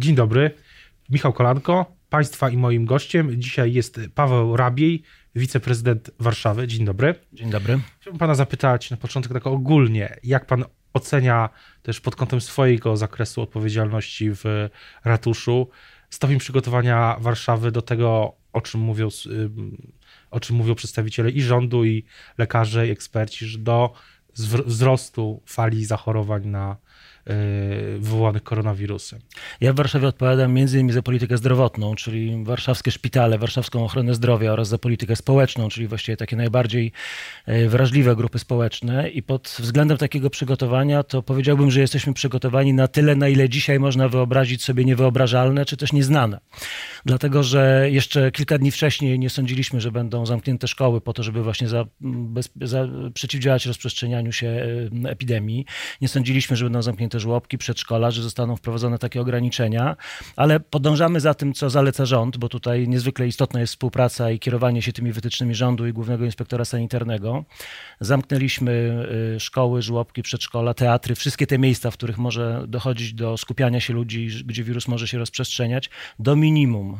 Dzień dobry, Michał Kolanko, Państwa i moim gościem dzisiaj jest Paweł Rabiej, wiceprezydent Warszawy. Dzień dobry. Dzień dobry. Chciałbym Pana zapytać na początek tak ogólnie, jak Pan ocenia też pod kątem swojego zakresu odpowiedzialności w ratuszu stopień przygotowania Warszawy do tego, o czym mówią, o czym mówią przedstawiciele i rządu, i lekarze, i eksperci, że do wzrostu fali zachorowań na wywołanych koronawirusem. Ja w Warszawie odpowiadam innymi za politykę zdrowotną, czyli warszawskie szpitale, warszawską ochronę zdrowia oraz za politykę społeczną, czyli właściwie takie najbardziej y, wrażliwe grupy społeczne i pod względem takiego przygotowania to powiedziałbym, że jesteśmy przygotowani na tyle, na ile dzisiaj można wyobrazić sobie niewyobrażalne, czy też nieznane. Dlatego, że jeszcze kilka dni wcześniej nie sądziliśmy, że będą zamknięte szkoły po to, żeby właśnie za, bez, za przeciwdziałać rozprzestrzenianiu się y, epidemii. Nie sądziliśmy, że będą zamknięte żłobki, przedszkola, że zostaną wprowadzone takie ograniczenia, ale podążamy za tym, co zaleca rząd, bo tutaj niezwykle istotna jest współpraca i kierowanie się tymi wytycznymi rządu i Głównego Inspektora Sanitarnego. Zamknęliśmy y, szkoły, żłobki, przedszkola, teatry, wszystkie te miejsca, w których może dochodzić do skupiania się ludzi, gdzie wirus może się rozprzestrzeniać, do minimum.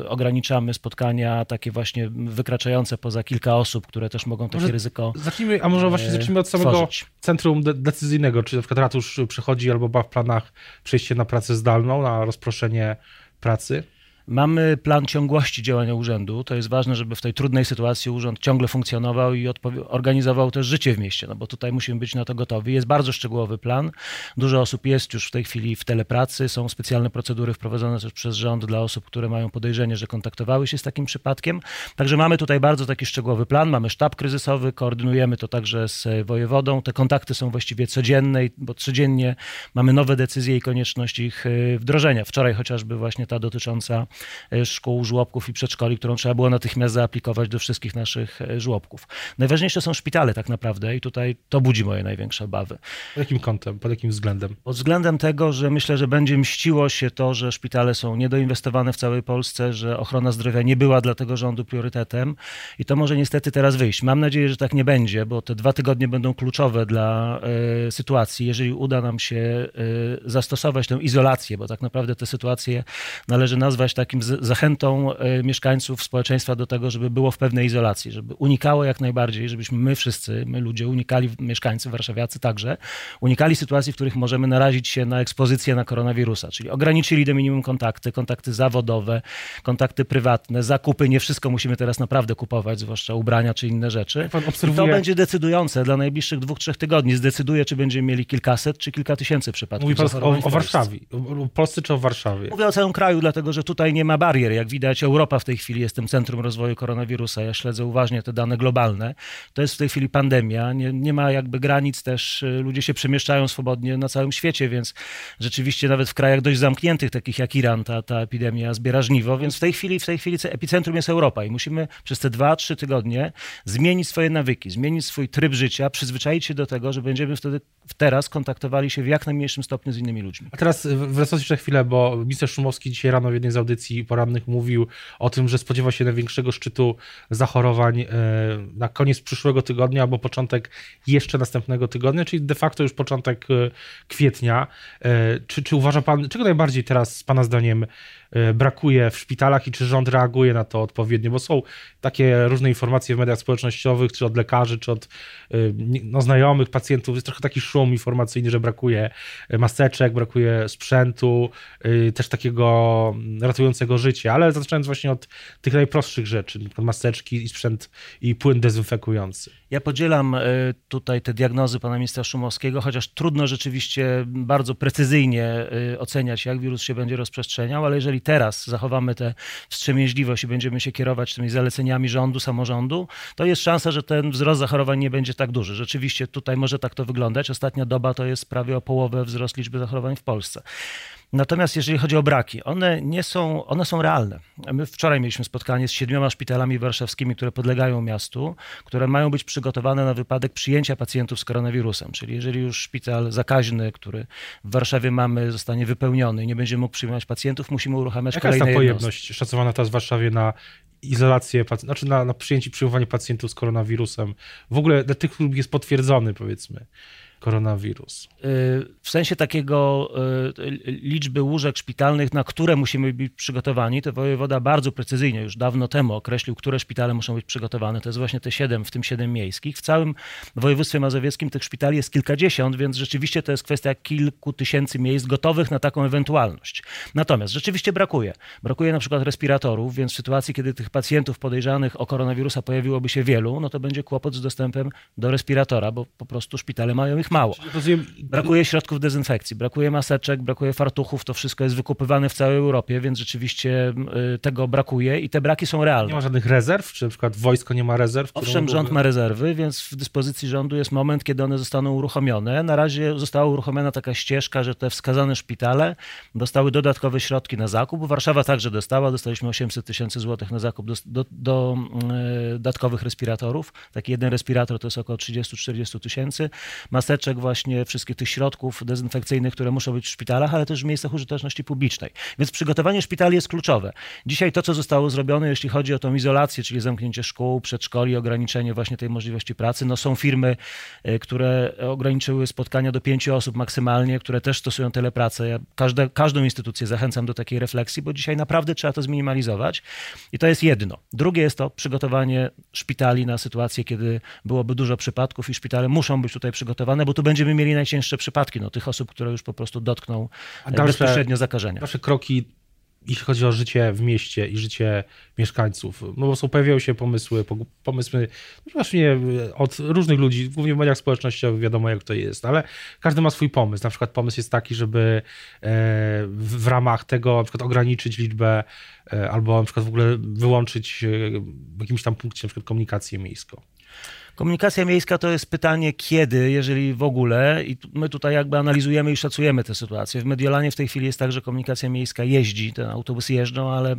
Y, ograniczamy spotkania takie właśnie wykraczające poza kilka osób, które też mogą takie może ryzyko Zacznijmy, a może właśnie y, zacznijmy od samego tworzyć. centrum de decyzyjnego, czy na przykład ratusz przychodzi albo ma w planach przejście na pracę zdalną, na rozproszenie pracy? Mamy plan ciągłości działania urzędu. To jest ważne, żeby w tej trudnej sytuacji urząd ciągle funkcjonował i organizował też życie w mieście, no bo tutaj musimy być na to gotowi. Jest bardzo szczegółowy plan. Dużo osób jest już w tej chwili w telepracy. Są specjalne procedury wprowadzone też przez rząd dla osób, które mają podejrzenie, że kontaktowały się z takim przypadkiem. Także mamy tutaj bardzo taki szczegółowy plan. Mamy sztab kryzysowy, koordynujemy to także z wojewodą. Te kontakty są właściwie codzienne, bo codziennie mamy nowe decyzje i konieczność ich y, wdrożenia. Wczoraj chociażby właśnie ta dotycząca E, szkół, żłobków i przedszkoli, którą trzeba było natychmiast zaaplikować do wszystkich naszych e, żłobków. Najważniejsze są szpitale tak naprawdę i tutaj to budzi moje największe obawy. Pod jakim kątem, pod jakim względem? Pod względem tego, że myślę, że będzie mściło się to, że szpitale są niedoinwestowane w całej Polsce, że ochrona zdrowia nie była dla tego rządu priorytetem i to może niestety teraz wyjść. Mam nadzieję, że tak nie będzie, bo te dwa tygodnie będą kluczowe dla y, sytuacji. Jeżeli uda nam się y, zastosować tę izolację, bo tak naprawdę te sytuacje należy nazwać tak takim zachętą e, mieszkańców społeczeństwa do tego, żeby było w pewnej izolacji, żeby unikało jak najbardziej, żebyśmy my wszyscy, my ludzie unikali, mieszkańcy warszawiacy także, unikali sytuacji, w których możemy narazić się na ekspozycję na koronawirusa, czyli ograniczyli do minimum kontakty, kontakty zawodowe, kontakty prywatne, zakupy, nie wszystko musimy teraz naprawdę kupować, zwłaszcza ubrania czy inne rzeczy. I to będzie decydujące dla najbliższych dwóch, trzech tygodni. Zdecyduje, czy będziemy mieli kilkaset, czy kilka tysięcy przypadków. Mówi pan o, o Warszawie, o Polsce czy o Warszawie? Mówię o całym kraju, dlatego że tutaj nie ma barier. Jak widać, Europa w tej chwili jest tym centrum rozwoju koronawirusa. Ja śledzę uważnie te dane globalne. To jest w tej chwili pandemia. Nie, nie ma jakby granic też. Y, ludzie się przemieszczają swobodnie na całym świecie, więc rzeczywiście nawet w krajach dość zamkniętych, takich jak Iran, ta, ta epidemia zbiera żniwo. Więc w tej chwili, w tej chwili epicentrum jest Europa i musimy przez te dwa, trzy tygodnie zmienić swoje nawyki, zmienić swój tryb życia, przyzwyczaić się do tego, że będziemy wtedy teraz kontaktowali się w jak najmniejszym stopniu z innymi ludźmi. A teraz wracając jeszcze chwilę, bo minister Szumowski dzisiaj rano w jednej z audycji porannych mówił o tym, że spodziewa się największego szczytu zachorowań e, na koniec przyszłego tygodnia albo początek jeszcze następnego tygodnia, czyli de facto już początek e, kwietnia. E, czy, czy uważa pan, czego najbardziej teraz z pana zdaniem brakuje w szpitalach i czy rząd reaguje na to odpowiednio, bo są takie różne informacje w mediach społecznościowych, czy od lekarzy, czy od e, no, znajomych, pacjentów, jest trochę taki szum informacyjny, że brakuje maseczek, brakuje sprzętu, e, też takiego ratującego życie, ale zaczynając właśnie od tych najprostszych rzeczy, maseczki i sprzęt i płyn dezynfekujący. Ja podzielam tutaj te diagnozy pana ministra Szumowskiego, chociaż trudno rzeczywiście bardzo precyzyjnie oceniać, jak wirus się będzie rozprzestrzeniał, ale jeżeli teraz zachowamy tę wstrzemięźliwość i będziemy się kierować tymi zaleceniami rządu, samorządu, to jest szansa, że ten wzrost zachorowań nie będzie tak duży. Rzeczywiście tutaj może tak to wyglądać. Ostatnia doba to jest prawie o połowę wzrost liczby zachorowań w Polsce. Natomiast jeżeli chodzi o braki, one nie są, one są realne. My wczoraj mieliśmy spotkanie z siedmioma szpitalami warszawskimi, które podlegają miastu, które mają być przygotowane na wypadek przyjęcia pacjentów z koronawirusem. Czyli jeżeli już szpital zakaźny, który w Warszawie mamy, zostanie wypełniony i nie będzie mógł przyjmować pacjentów, musimy uruchamiać Jaka kolejne jest ta pojemność szacowana teraz w Warszawie na izolację, znaczy na, na przyjęcie, przyjmowanie pacjentów z koronawirusem? W ogóle dla tych, których jest potwierdzony, powiedzmy koronawirus? W sensie takiego liczby łóżek szpitalnych, na które musimy być przygotowani, to wojewoda bardzo precyzyjnie już dawno temu określił, które szpitale muszą być przygotowane. To jest właśnie te siedem, w tym siedem miejskich. W całym województwie mazowieckim tych szpitali jest kilkadziesiąt, więc rzeczywiście to jest kwestia kilku tysięcy miejsc gotowych na taką ewentualność. Natomiast rzeczywiście brakuje. Brakuje na przykład respiratorów, więc w sytuacji, kiedy tych pacjentów podejrzanych o koronawirusa pojawiłoby się wielu, no to będzie kłopot z dostępem do respiratora, bo po prostu szpitale mają ich mało. Brakuje środków dezynfekcji, brakuje maseczek, brakuje fartuchów, to wszystko jest wykupywane w całej Europie, więc rzeczywiście y, tego brakuje i te braki są realne. Nie ma żadnych rezerw, czy na przykład wojsko nie ma rezerw? Owszem, rząd ma rezerwy, więc w dyspozycji rządu jest moment, kiedy one zostaną uruchomione. Na razie została uruchomiona taka ścieżka, że te wskazane szpitale dostały dodatkowe środki na zakup. Warszawa także dostała, dostaliśmy 800 tysięcy złotych na zakup do, do, do y, dodatkowych respiratorów. Taki jeden respirator to jest około 30-40 tysięcy. Maseczek właśnie, wszystkich tych środków dezynfekcyjnych, które muszą być w szpitalach, ale też w miejscach użyteczności publicznej. Więc przygotowanie szpitali jest kluczowe. Dzisiaj to, co zostało zrobione, jeśli chodzi o tą izolację, czyli zamknięcie szkół, przedszkoli, ograniczenie właśnie tej możliwości pracy, no są firmy, y, które ograniczyły spotkania do pięciu osób maksymalnie, które też stosują telepracę. Ja każde, każdą instytucję zachęcam do takiej refleksji, bo dzisiaj naprawdę trzeba to zminimalizować. I to jest jedno. Drugie jest to przygotowanie szpitali na sytuację, kiedy byłoby dużo przypadków i szpitale muszą być tutaj przygotowane, bo tu będziemy mieli najcięższe przypadki, no, tych osób, które już po prostu dotkną dalsze, bezpośrednio zakażenia. Nasze kroki jeśli chodzi o życie w mieście i życie mieszkańców. No bo są, pojawiają się pomysły, pomysły no właśnie od różnych ludzi, głównie w mediach społecznościowych wiadomo jak to jest, ale każdy ma swój pomysł. Na przykład pomysł jest taki, żeby e, w ramach tego na przykład ograniczyć liczbę e, albo na przykład w ogóle wyłączyć e, w jakimś tam punkcie na przykład komunikację miejską. Komunikacja miejska to jest pytanie kiedy, jeżeli w ogóle i my tutaj jakby analizujemy i szacujemy tę sytuację. W Mediolanie w tej chwili jest tak, że komunikacja miejska jeździ, te autobusy jeżdżą, ale y,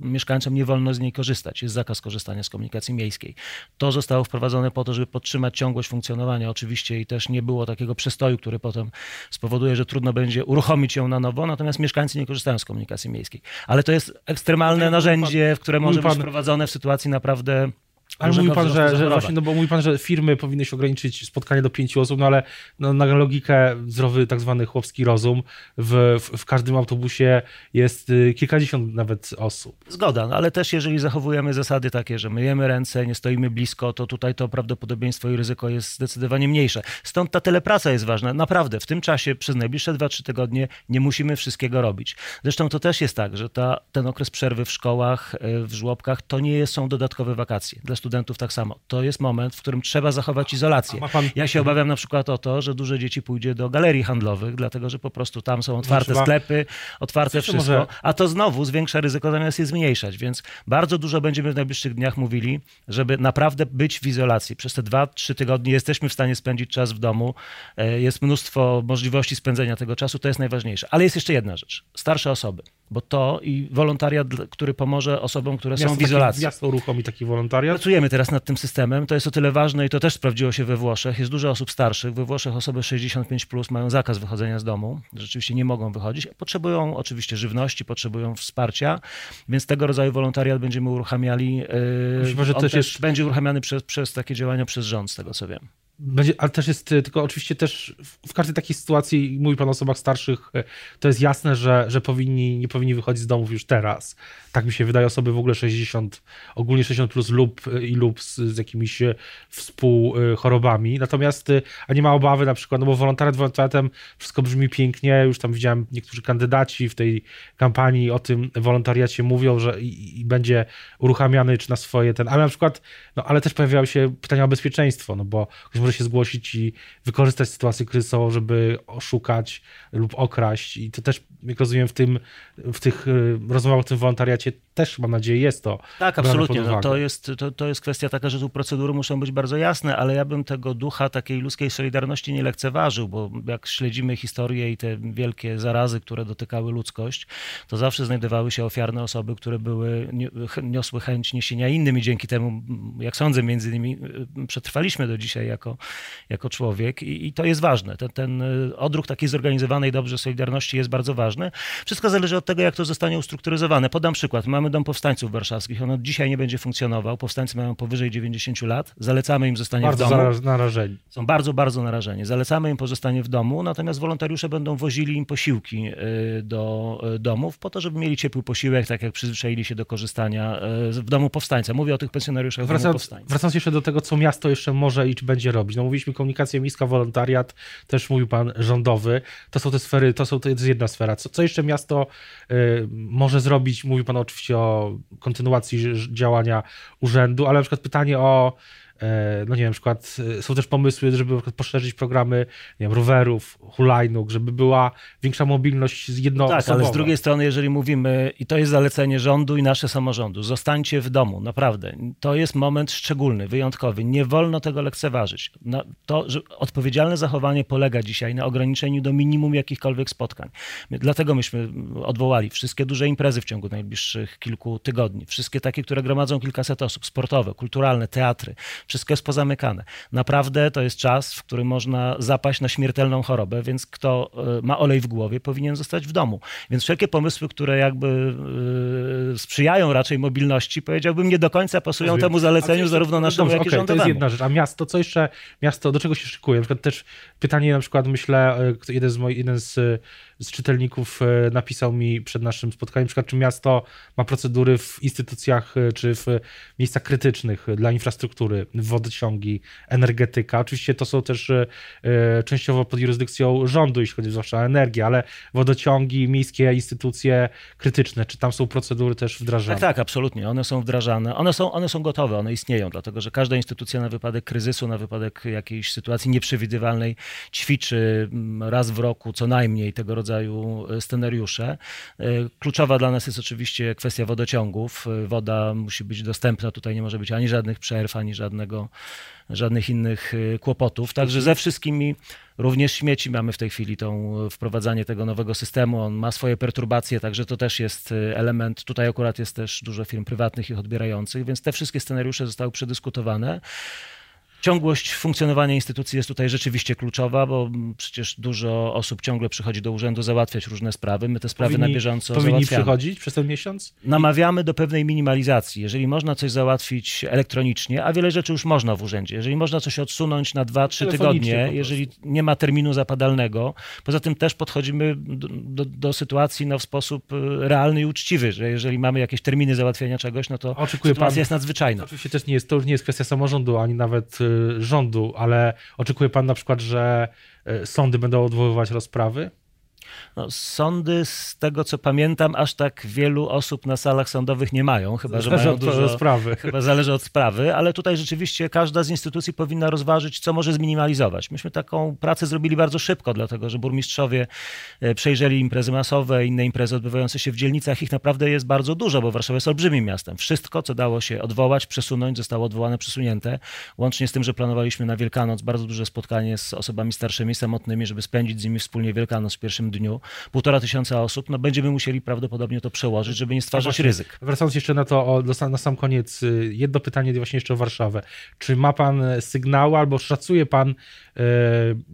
mieszkańcom nie wolno z niej korzystać. Jest zakaz korzystania z komunikacji miejskiej. To zostało wprowadzone po to, żeby podtrzymać ciągłość funkcjonowania oczywiście i też nie było takiego przestoju, który potem spowoduje, że trudno będzie uruchomić ją na nowo, natomiast mieszkańcy nie korzystają z komunikacji miejskiej. Ale to jest ekstremalne narzędzie, które może być wprowadzone w sytuacji naprawdę ale mówi pan, że, że właśnie, no bo mówi pan, że firmy powinny się ograniczyć spotkanie do pięciu osób, no ale no, na logikę zdrowy tak zwany chłopski rozum w, w, w, każdym autobusie jest y, kilkadziesiąt nawet osób. Zgoda, no, ale też jeżeli zachowujemy zasady takie, że myjemy ręce, nie stoimy blisko, to tutaj to prawdopodobieństwo i ryzyko jest zdecydowanie mniejsze. Stąd ta telepraca jest ważna. Naprawdę, w tym czasie przez najbliższe 2-3 tygodnie nie musimy wszystkiego robić. Zresztą to też jest tak, że ta, ten okres przerwy w szkołach, y, w żłobkach, to nie są dodatkowe wakacje. Dla studentów tak samo. To jest moment, w którym trzeba zachować izolację. Pan... Ja się obawiam na przykład o to, że duże dzieci pójdzie do galerii handlowych, dlatego że po prostu tam są otwarte trzeba... sklepy, otwarte wszystko, może... a to znowu zwiększa ryzyko zamiast je zmniejszać, więc bardzo dużo będziemy w najbliższych dniach mówili, żeby naprawdę być w izolacji. Przez te dwa, trzy tygodnie jesteśmy w stanie spędzić czas w domu, e, jest mnóstwo możliwości spędzenia tego czasu, to jest najważniejsze. Ale jest jeszcze jedna rzecz. Starsze osoby bo to i wolontariat, który pomoże osobom, które miasto są w izolacji. Taki, miasto uruchomi taki wolontariat? Pracujemy teraz nad tym systemem. To jest o tyle ważne i to też sprawdziło się we Włoszech. Jest dużo osób starszych. We Włoszech osoby 65 plus mają zakaz wychodzenia z domu. Rzeczywiście nie mogą wychodzić. Potrzebują oczywiście żywności, potrzebują wsparcia, więc tego rodzaju wolontariat będziemy uruchamiali. Yy, Myślę, że też jest... będzie uruchamiany przez, przez takie działania przez rząd, z tego co wiem. Będzie, ale też jest, tylko oczywiście też w każdej takiej sytuacji, mówi pan o osobach starszych, to jest jasne, że, że powinni, nie powinni wychodzić z domów już teraz. Tak mi się wydaje, osoby w ogóle 60, ogólnie 60 plus lub i lub z, z jakimiś współchorobami. Natomiast, a nie ma obawy na przykład, no bo wolontariat wolontariatem wszystko brzmi pięknie, już tam widziałem niektórzy kandydaci w tej kampanii o tym wolontariacie mówią, że i, i będzie uruchamiany czy na swoje ten, ale na przykład, no ale też pojawiały się pytania o bezpieczeństwo, no bo ktoś może się zgłosić i wykorzystać sytuację kryzysową, żeby oszukać lub okraść. I to też, jak rozumiem, w, tym, w tych y, rozmowach o tym wolontariacie też, mam nadzieję, jest to. Tak, absolutnie. No, to, jest, to, to jest kwestia taka, że tu procedury muszą być bardzo jasne, ale ja bym tego ducha takiej ludzkiej solidarności nie lekceważył, bo jak śledzimy historię i te wielkie zarazy, które dotykały ludzkość, to zawsze znajdowały się ofiarne osoby, które były, niosły chęć niesienia innym i dzięki temu, jak sądzę, między innymi y, przetrwaliśmy do dzisiaj jako, jako człowiek i, i to jest ważne. Ten, ten y, odruch takiej zorganizowanej dobrze solidarności jest bardzo ważny. Wszystko zależy od tego, jak to zostanie ustrukturyzowane. Podam przykład. Mamy Dom Powstańców Warszawskich. On od dzisiaj nie będzie funkcjonował. Powstańcy mają powyżej 90 lat. Zalecamy im zostanie Bardzo w domu. zara- narażeni. Są bardzo, bardzo narażeni. Zalecamy im pozostanie w domu, natomiast wolontariusze będą wozili im posiłki y, do y, domów po to, żeby mieli ciepły posiłek, tak jak przyzwyczaili się do korzystania y, w domu powstańca. Mówię o tych pensjonariuszach w domu powstańca. wracając jeszcze do tego, co miasto jeszcze może i czy będzie robić. No mówiliśmy komunikacja miejska, wolontariat, też mówił pan rządowy. To są te sfery, to, są, to jest jedna sfera. Co, co jeszcze miasto y, może zrobić? Mówił pan oczywiście kontynuacji ż- działania urzędu, ale na przykład pytanie o no nie wiem, przykład e, są też pomysły, żeby poszerzyć programy nie wiem, rowerów, hulajnóg, żeby była większa mobilność jednoosobowa. Tak, ale z drugiej strony, jeżeli mówimy, i to jest zalecenie rządu i nasze samorządu, zostańcie w domu, naprawdę. To jest moment szczególny, wyjątkowy. Nie wolno tego lekceważyć. Na to, że odpowiedzialne zachowanie polega dzisiaj na ograniczeniu do minimum jakichkolwiek spotkań. My, dlatego myśmy odwołali wszystkie duże imprezy w ciągu najbliższych kilku tygodni. Wszystkie takie, które gromadzą kilkaset osób, sportowe, kulturalne, teatry. Wszystko jest pozamykane. Naprawdę to jest czas, w którym można zapaść na śmiertelną chorobę, więc kto e, ma olej w głowie, powinien zostać w domu. Więc wszelkie pomysły, które jakby e, sprzyjają raczej mobilności, powiedziałbym, nie do końca pasują Rozumiem. temu zaleceniu jeszcze- zarówno naszemu, dobrze, jak i okej, To rządowemu. jest jedna rzecz. A miasto, co jeszcze, miasto, do czego się szykuje? Na przykład też pytanie, na przykład myślę, e, jeden z, moich, jeden z, z czytelników e, napisał mi przed naszym spotkaniem, na przykład, czy miasto ma procedury w instytucjach, e, czy w miejscach krytycznych dla infrastruktury, wodociągi, energetyka. Oczywiście to są też e, częściowo pod jurysdykcją rządu, jeśli chodzi zwłaszcza o energię, ale wodociągi, miejskie instytucje krytyczne, czy tam są procedury też wdrażane? Tak, tak, absolutnie. One są wdrażane. One są, one są gotowe, one istnieją, dlatego że każda instytucja na wypadek kryzysu, na wypadek jakiejś sytuacji nieprzewidywalnej ćwiczy mm, raz w roku co najmniej tego rodzaju e, scenariusze. E, Kluczowa dla nas jest oczywiście kwestia wodociągów. E, Woda musi być dostępna, tutaj nie może być ani żadnych przerw, ani żadnego, żadnych innych kłopotów. Także ze wszystkimi Również śmieci mamy w tej chwili tą wprowadzanie tego nowego systemu. On ma swoje perturbacje, także to też jest element. Tutaj akurat jest też dużo firm prywatnych ich odbierających, więc te wszystkie scenariusze zostały przedyskutowane. Ciągłość funkcjonowania instytucji jest tutaj rzeczywiście kluczowa, bo przecież dużo osób ciągle przychodzi do urzędu załatwiać różne sprawy. My te sprawy na bieżąco powinni załatwiamy. przychodzić przez ten miesiąc? Namawiamy do pewnej minimalizacji. Jeżeli można coś załatwić elektronicznie, a wiele rzeczy już można w urzędzie, jeżeli można coś odsunąć na dwa, trzy Telefonicznie tygodnie, po jeżeli nie ma terminu zapadalnego, poza tym też podchodzimy do, do, do sytuacji no, w sposób y, realny i uczciwy, że jeżeli mamy jakieś terminy załatwiania czegoś, no to Oczekuje sytuacja pan- jest nadzwyczajna. Oczywiście też nie jest, to już nie jest kwestia samorządu, ani nawet y, rządu, ale oczekuje pan na przykład, że y, sądy będą odwoływać rozprawy? No, sądy, z tego co pamiętam, aż tak wielu osób na salach sądowych nie mają, chyba że Zależy mają od dużo... rozprawy. Chyba zależy od sprawy, ale tutaj rzeczywiście każda z instytucji powinna rozważyć, co może zminimalizować. Myśmy taką pracę zrobili bardzo szybko, dlatego że burmistrzowie e, przejrzeli imprezy masowe, inne imprezy odbywające się w dzielnicach. Ich naprawdę jest bardzo dużo, bo Warszawa jest olbrzymim miastem. Wszystko, co dało się odwołać, przesunąć, zostało odwołane, przesunięte. Łącznie z tym, że planowaliśmy na Wielkanoc bardzo duże spotkanie z osobami starszymi, samotnymi, żeby spędzić z nimi wspólnie Wielkanoc w pierwszym dniu. Półtora tysiąca osób, no będziemy musieli prawdopodobnie to przełożyć, żeby nie stwarzać Właśnie, ryzyk. Wracając jeszcze na to, o, na sam koniec, y, jedno pytanie właśnie jeszcze o Warszawę. Czy ma pan e, sygnały albo szacuje pan, y,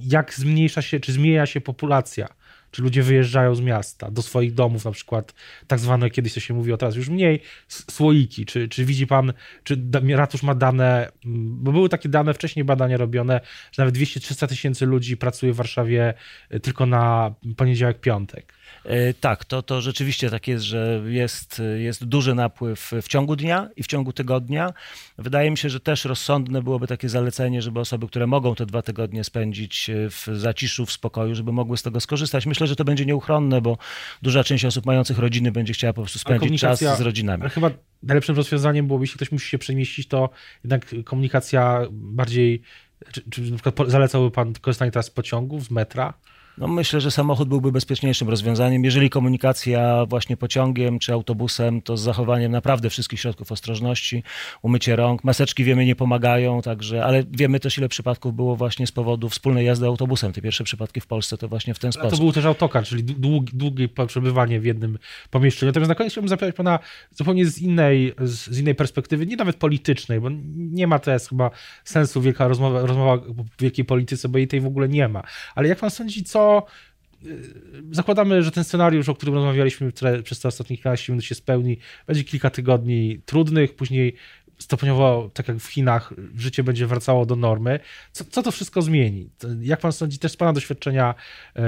jak zmniejsza się, czy zmienia się populacja? Czy ludzie wyjeżdżają z miasta do swoich domów, na przykład tak zwane, kiedyś to się mówiło, teraz już mniej, słoiki. Czy, czy widzi pan, czy ratusz ma dane, bo były takie dane, wcześniej badania robione, że nawet 200-300 tysięcy ludzi pracuje w Warszawie y, tylko na poniedziałek, piątek. E, Tak, to, to rzeczywiście tak jest, że jest, jest duży napływ w ciągu dnia i w ciągu tygodnia. Wydaje mi się, że też rozsądne byłoby takie zalecenie, żeby osoby, które mogą te dwa tygodnie spędzić e, w zaciszu, w spokoju, żeby mogły z tego skorzystać. Myślę, że to będzie nieuchronne, bo duża część osób mających rodziny będzie chciała po prostu spędzić czas z rodzinami. Ale chyba najlepszym rozwiązaniem byłoby, jeśli ktoś musi się przemieścić, to jednak komunikacja bardziej. Czy, czy na przykład zalecałby pan korzystanie teraz z pociągów, z metra? No myślę, że samochód byłby bezpieczniejszym rozwiązaniem. Jeżeli komunikacja właśnie pociągiem czy autobusem, to z zachowaniem naprawdę wszystkich środków ostrożności, umycie rąk, maseczki wiemy nie pomagają, także, ale wiemy też ile przypadków było właśnie z powodu wspólnej jazdy autobusem. Te pierwsze przypadki w Polsce to właśnie w ten A sposób. to był też autokar, czyli długi, długie przebywanie w jednym pomieszczeniu. Natomiast na koniec chciałbym zapytać pana zupełnie z innej, z innej perspektywy, nie nawet politycznej, bo nie ma teraz chyba sensu wielka rozmowa, rozmowa o wielkiej polityce, bo jej tej w ogóle nie ma. Ale jak pan sądzi, co zakładamy, że ten scenariusz, o którym rozmawialiśmy przez te ostatnie 15 minut się spełni. Będzie kilka tygodni trudnych, później stopniowo, tak jak w Chinach, życie będzie wracało do normy. Co, co to wszystko zmieni? Jak pan sądzi, też z pana doświadczenia e,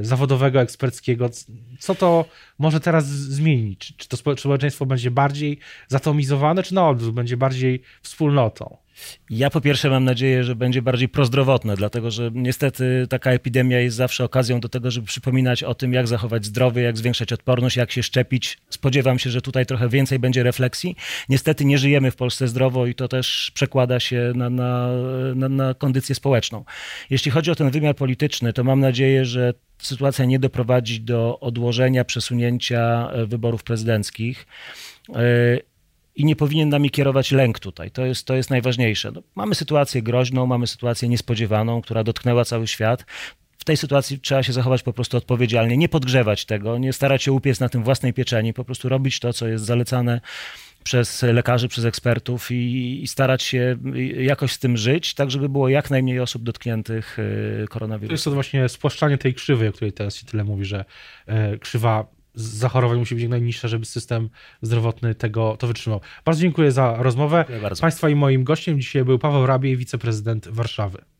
zawodowego, eksperckiego, co to może teraz zmienić? Czy to społeczeństwo będzie bardziej zatomizowane, czy na odwrót, będzie bardziej wspólnotą? Ja po pierwsze mam nadzieję, że będzie bardziej prozdrowotne, dlatego że niestety taka epidemia jest zawsze okazją do tego, żeby przypominać o tym, jak zachować zdrowie, jak zwiększać odporność, jak się szczepić. Spodziewam się, że tutaj trochę więcej będzie refleksji. Niestety nie żyjemy w Polsce zdrowo i to też przekłada się na, na, na, na kondycję społeczną. Jeśli chodzi o ten wymiar polityczny, to mam nadzieję, że sytuacja nie doprowadzi do odłożenia, przesunięcia wyborów prezydenckich e, i nie powinien nami kierować lęk tutaj. To jest, to jest najważniejsze. No, mamy sytuację groźną, mamy sytuację niespodziewaną, która dotknęła cały świat. W tej sytuacji trzeba się zachować po prostu odpowiedzialnie, nie podgrzewać tego, nie starać się upiec na tym własnej pieczeni, po prostu robić to, co jest zalecane przez lekarzy, przez ekspertów i, i, starać się jakoś z tym żyć, tak żeby było jak najmniej osób dotkniętych y, koronawirusem. To jest to właśnie spłaszczanie tej krzywy, o której teraz się tyle mówi, że e, krzywa zachorowań musi być jak najniższa, żeby system zdrowotny tego to wytrzymał. Bardzo dziękuję za rozmowę. Dziękuję bardzo. Państwa i moim gościem dzisiaj był Paweł Rabie, wiceprezydent Warszawy.